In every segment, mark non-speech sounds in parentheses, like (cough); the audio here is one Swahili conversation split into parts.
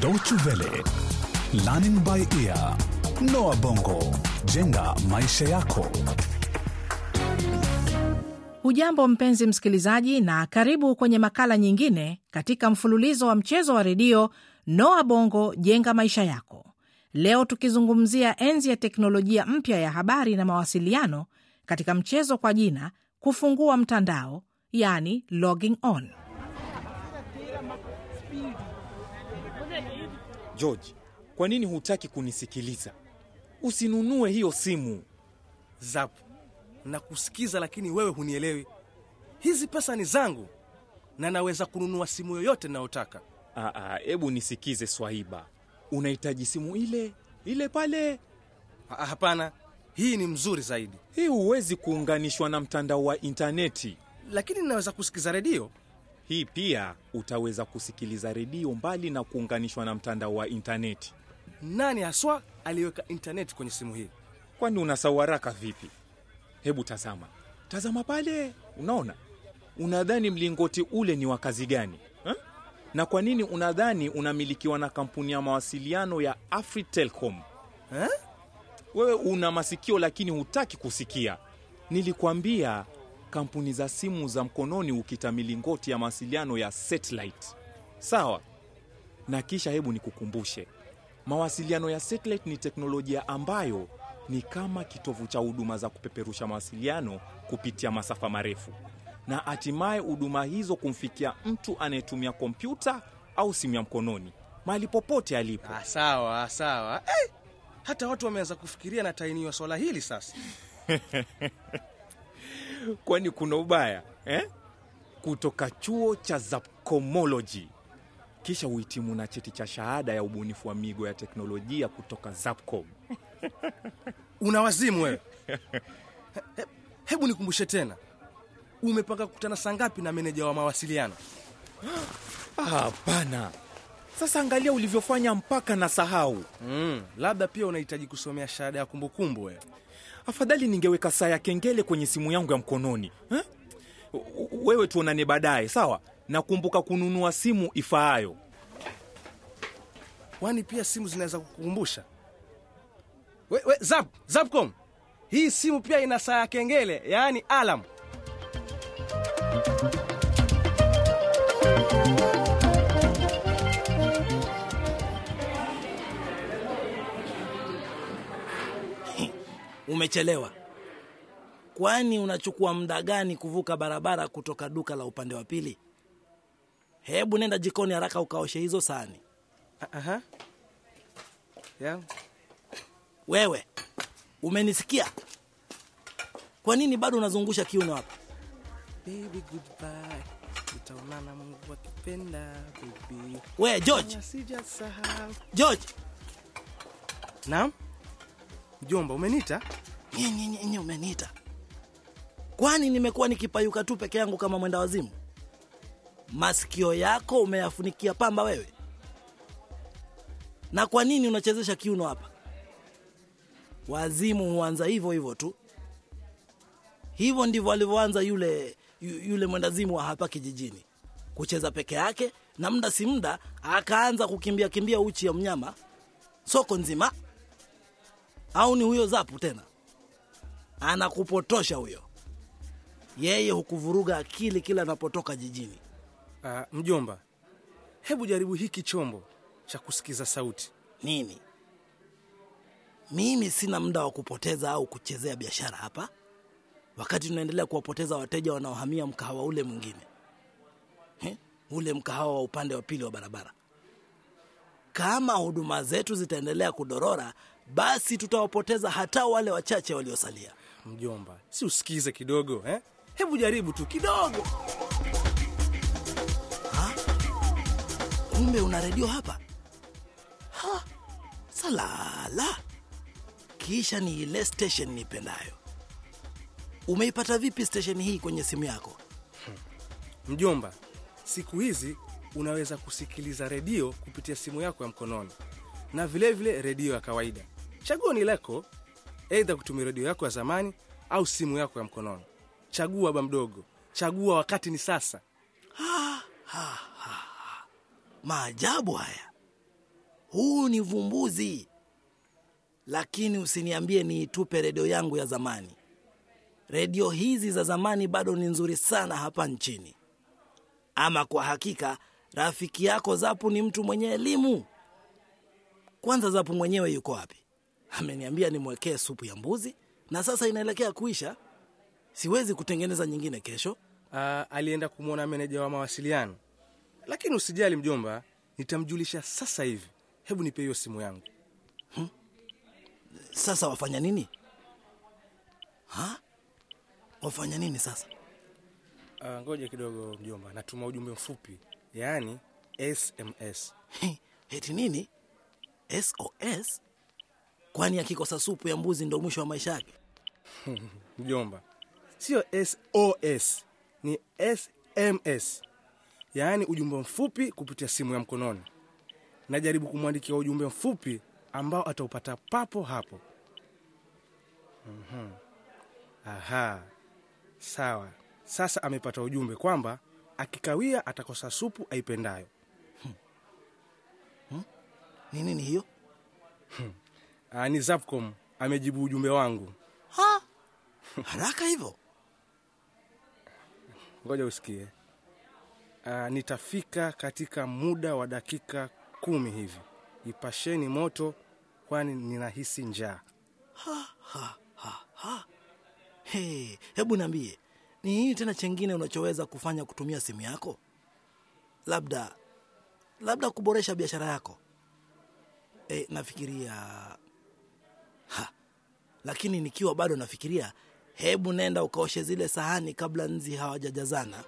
Deutsche Welle, Learning by Ear, Noah Bongo, jenga maisha yako. Hujambo mpenzi msikilizaji, na karibu kwenye makala nyingine katika mfululizo wa mchezo wa redio Noa Bongo jenga maisha yako. Leo tukizungumzia enzi ya teknolojia mpya ya habari na mawasiliano katika mchezo kwa jina kufungua mtandao, yani logging on. George, kwa nini hutaki kunisikiliza? Usinunue hiyo simu. Zap, nakusikiza lakini wewe hunielewi. Hizi pesa ni zangu na naweza kununua simu yoyote ninayotaka. Aa, hebu nisikize Swaiba, unahitaji simu ile ile pale. Ah, Hapana, hii ni mzuri zaidi, Hii huwezi kuunganishwa na mtandao wa intaneti. lakini ninaweza kusikiza redio. Hii pia utaweza kusikiliza redio mbali na kuunganishwa na mtandao wa intaneti. Nani haswa aliweka intaneti kwenye simu hii? Kwani unasahau haraka vipi? Hebu tazama, tazama pale, unaona? Unadhani mlingoti ule ni wa kazi gani ha? Na kwa nini unadhani unamilikiwa na kampuni ya mawasiliano ya Afritelcom? Wewe una masikio lakini hutaki kusikia. Nilikwambia kampuni za simu za mkononi ukita milingoti ya mawasiliano ya satellite, sawa? Na kisha hebu nikukumbushe, mawasiliano ya satellite ni teknolojia ambayo ni kama kitovu cha huduma za kupeperusha mawasiliano kupitia masafa marefu, na hatimaye huduma hizo kumfikia mtu anayetumia kompyuta au simu ya mkononi mahali popote alipo. Ah, sawa sawa. Eh, hata watu wameanza kufikiria na tainiwa swala hili sasa. (laughs) (laughs) kwani kuna ubaya eh? kutoka chuo cha Zapcomology kisha uhitimu na cheti cha shahada ya ubunifu wa migo ya teknolojia kutoka Zapcom. (laughs) Una wazimu wewe. He, he, hebu nikumbushe tena, umepanga kukutana saa ngapi na meneja wa mawasiliano? Ah, (gasps) Hapana, sasa angalia ulivyofanya mpaka na sahau. Mm, labda pia unahitaji kusomea shahada ya kumbukumbu wewe. Afadhali ningeweka saa ya kengele kwenye simu yangu ya mkononi eh? Wewe tuonane baadaye, sawa? Nakumbuka kununua simu ifaayo. Kwani pia simu zinaweza kukukumbusha? Zapcom, hii simu pia ina saa ya kengele, yaani alam. Umechelewa. Kwani unachukua muda gani kuvuka barabara kutoka duka la upande wa pili? Hebu nenda jikoni haraka ukaoshe hizo sahani. Aha. Yeah. Wewe umenisikia? Kwa nini bado unazungusha kiuno hapa? Baby goodbye. Tutaonana Mungu akipenda, baby. We George, George, Naam? Mjomba, umenita? nye, nye, nye, nye, umeniita? Kwani nimekuwa nikipayuka tu peke yangu kama mwenda wazimu? Masikio yako umeyafunikia pamba wewe? Na kwa nini unachezesha kiuno hapa? Wazimu huanza hivyo hivyo tu. Hivyo ndivyo alivyoanza yule yule mwendazimu wa hapa kijijini, kucheza peke yake, na muda si muda akaanza kukimbia kimbia uchi ya mnyama soko nzima. Au ni huyo Zapu tena? Anakupotosha huyo. Yeye hukuvuruga akili kila anapotoka jijini. Uh, mjomba, hebu jaribu hiki chombo cha kusikiza sauti. Nini? Mimi sina muda wa kupoteza au kuchezea biashara hapa, wakati tunaendelea kuwapoteza wateja wanaohamia mkahawa ule mwingine, ule mkahawa wa upande wa pili wa barabara. Kama huduma zetu zitaendelea kudorora, basi tutawapoteza hata wale wachache waliosalia. Mjomba, si usikize kidogo eh? Hebu jaribu tu kidogo. Kumbe una redio hapa? Ha, salala. Kisha ni ile station nipendayo. Umeipata vipi station hii kwenye simu yako? Mjomba, siku hizi unaweza kusikiliza redio kupitia simu yako ya mkononi na vilevile redio ya kawaida. Chaguo ni lako, aidha kutumia redio yako ya zamani au simu yako ya mkononi. Chagua ba mdogo, chagua, wakati ni sasa. Maajabu haya. huu ni vumbuzi, lakini usiniambie niitupe redio yangu ya zamani. Redio hizi za zamani bado ni nzuri sana hapa nchini. Ama kwa hakika, rafiki yako Zapu ni mtu mwenye elimu. Kwanza Zapu mwenyewe yuko wapi? Ameniambia nimwekee supu ya mbuzi na sasa inaelekea kuisha. Siwezi kutengeneza nyingine kesho. Uh, alienda kumwona meneja wa mawasiliano, lakini usijali mjomba, nitamjulisha sasa hivi. Hebu nipe hiyo simu yangu. Sasa wafanya nini? Ha? Wafanya nini sasa? Uh, ngoja kidogo mjomba, natuma ujumbe mfupi, yaani SMS. Eti nini? SOS? Kwani akikosa supu ya mbuzi ndo mwisho wa maisha yake? (laughs) Mjomba, sio SOS, ni SMS, yaani ujumbe mfupi kupitia simu ya mkononi. Najaribu kumwandikia ujumbe mfupi ambao ataupata papo hapo. Mhm. Aha, sawa. Sasa amepata ujumbe kwamba akikawia atakosa supu aipendayo. Ni nini hiyo? Ah, ni Zapcom amejibu ujumbe wangu. Ha? Haraka hivyo? Ngoja usikie. Uh, nitafika katika muda wa dakika kumi hivi. Ipasheni moto, kwani ninahisi njaa. Hey, hebu niambie, ni nini tena chengine unachoweza kufanya kutumia simu yako? Labda labda kuboresha biashara yako. E, nafikiria lakini nikiwa bado nafikiria, hebu nenda ukaoshe zile sahani kabla nzi hawajajazana.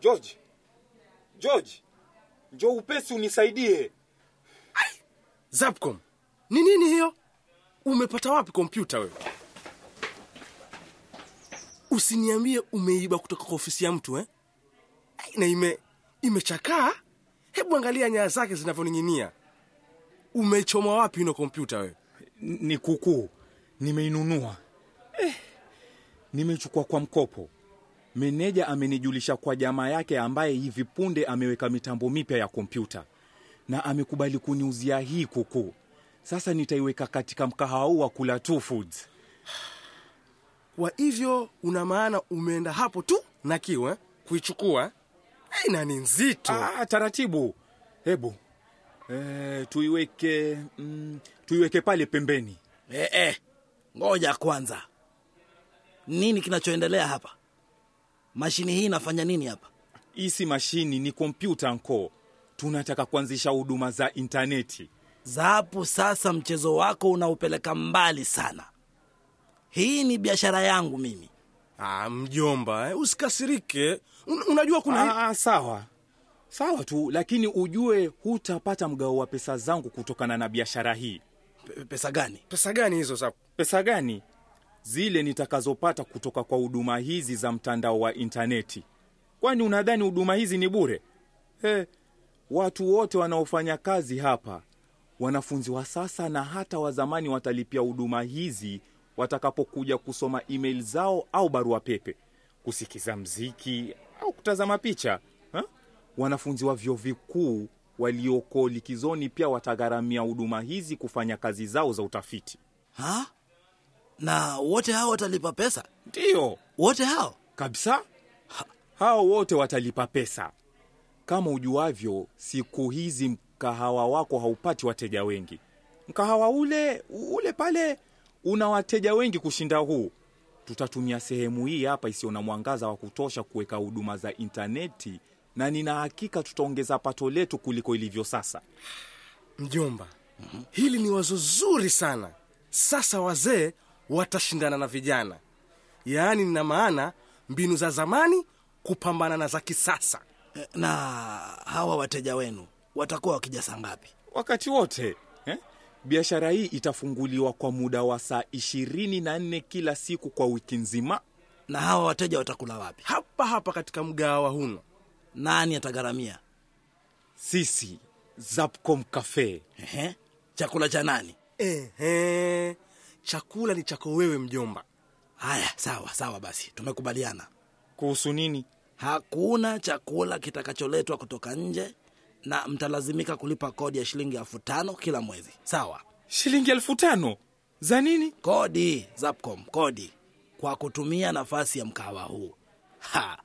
George, George, njoo upesi unisaidie. Zapcom, ni nini hiyo? Umepata wapi kompyuta wewe? Usiniambie umeiba kutoka kwa ofisi ya mtu eh? Na ime imechakaa. Hebu angalia nyaya zake zinavyoning'inia. umechoma wapi ino kompyuta we Ni kukuu, nimeinunua eh, nimechukua kwa mkopo. Meneja amenijulisha kwa jamaa yake ambaye hivi punde ameweka mitambo mipya ya kompyuta na amekubali kuniuzia hii kukuu. Sasa nitaiweka katika mkahawa huu wa Kula Two Foods. Kwa hivyo una maana umeenda hapo tu na kiu eh? kuichukua aina ni nzito. Ah, taratibu. Hebu eh, tuiweke mm, tuiweke pale pembeni. E, e, ngoja kwanza, nini kinachoendelea hapa? Mashini hii inafanya nini hapa? hisi mashini, ni kompyuta nko. Tunataka kuanzisha huduma za intaneti. Zapu, sasa mchezo wako unaupeleka mbali sana. Hii ni biashara yangu mimi. Ah, mjomba eh? usikasirike. Un, unajua kuna Ah, sawa sawa tu, lakini ujue hutapata mgao wa pesa zangu kutokana na biashara hii. P- pesa gani? pesa gani hizo Zap? Pesa gani? Zile nitakazopata kutoka kwa huduma hizi za mtandao wa intaneti. Kwani unadhani huduma hizi ni bure? He, watu wote wanaofanya kazi hapa, wanafunzi wa sasa na hata wa zamani, watalipia huduma hizi watakapokuja kusoma email zao au barua pepe, kusikiza mziki au kutazama picha ha? Wanafunzi wa vyuo vikuu walioko likizoni pia watagharamia huduma hizi kufanya kazi zao za utafiti. Ha? Na wote hao watalipa pesa? Ndiyo Wote hao? kabisa, hao wote watalipa pesa. Kama ujuavyo, siku hizi mkahawa wako haupati wateja wengi. Mkahawa ule ule pale una wateja wengi kushinda huu. Tutatumia sehemu hii hapa isiyo na mwangaza wa kutosha kuweka huduma za intaneti, na nina hakika tutaongeza pato letu kuliko ilivyo sasa. Mjomba, hili ni wazo zuri sana. Sasa wazee watashindana na vijana, yaani nina maana mbinu za zamani kupambana na za kisasa. E, Na hawa wateja wenu watakuwa wakija saa ngapi? wakati wote eh? Biashara hii itafunguliwa kwa muda wa saa ishirini na nne kila siku kwa wiki nzima. Na hawa wateja watakula wapi? Hapa hapa katika mgahawa huno. Nani atagharamia? Sisi Zapcom Cafe Ehe. Chakula cha nani? Ehe, chakula ni chako wewe mjomba. Haya, sawa sawa, basi tumekubaliana. Kuhusu nini? Hakuna chakula kitakacholetwa kutoka nje na mtalazimika kulipa kodi ya shilingi elfu tano kila mwezi. Sawa, Shilingi elfu tano za nini? kodi Zapcom, kodi kwa kutumia nafasi ya mkahawa huu. Ha,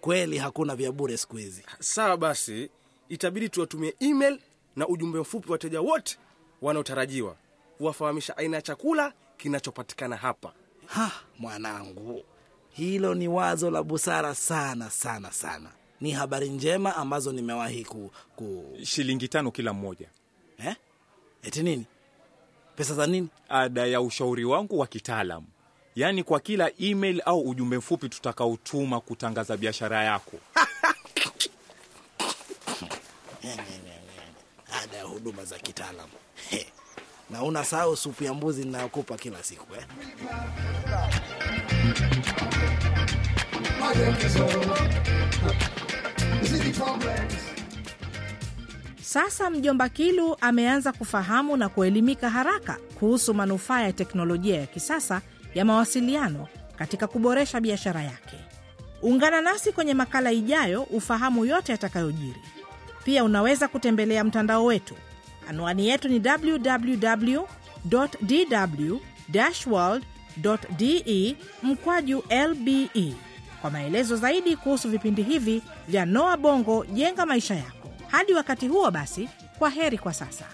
kweli hakuna vya bure siku hizi. Sawa basi, itabidi tuwatumie email na ujumbe mfupi wateja wote wanaotarajiwa kuwafahamisha aina ya chakula kinachopatikana hapa. Ha, mwanangu, hilo ni wazo la busara sana sana sana. Ni habari njema ambazo nimewahi ku, ku... Shilingi tano kila mmoja, Eh? Eti nini? Pesa za nini? ada ya ushauri wangu wa kitaalamu, yaani kwa kila email au ujumbe mfupi tutakaotuma kutangaza biashara yako. (laughs) Ada ya huduma za kitaalamu. na una unasahau supu ya mbuzi ninayokupa kila siku eh? Sasa mjomba Kilu ameanza kufahamu na kuelimika haraka kuhusu manufaa ya teknolojia ya kisasa ya mawasiliano katika kuboresha biashara yake. Ungana nasi kwenye makala ijayo ufahamu yote yatakayojiri. Pia unaweza kutembelea mtandao wetu. Anwani yetu ni www dw world de mkwaju lbe kwa maelezo zaidi kuhusu vipindi hivi vya Noa Bongo jenga maisha yako. Hadi wakati huo basi, kwa heri kwa sasa.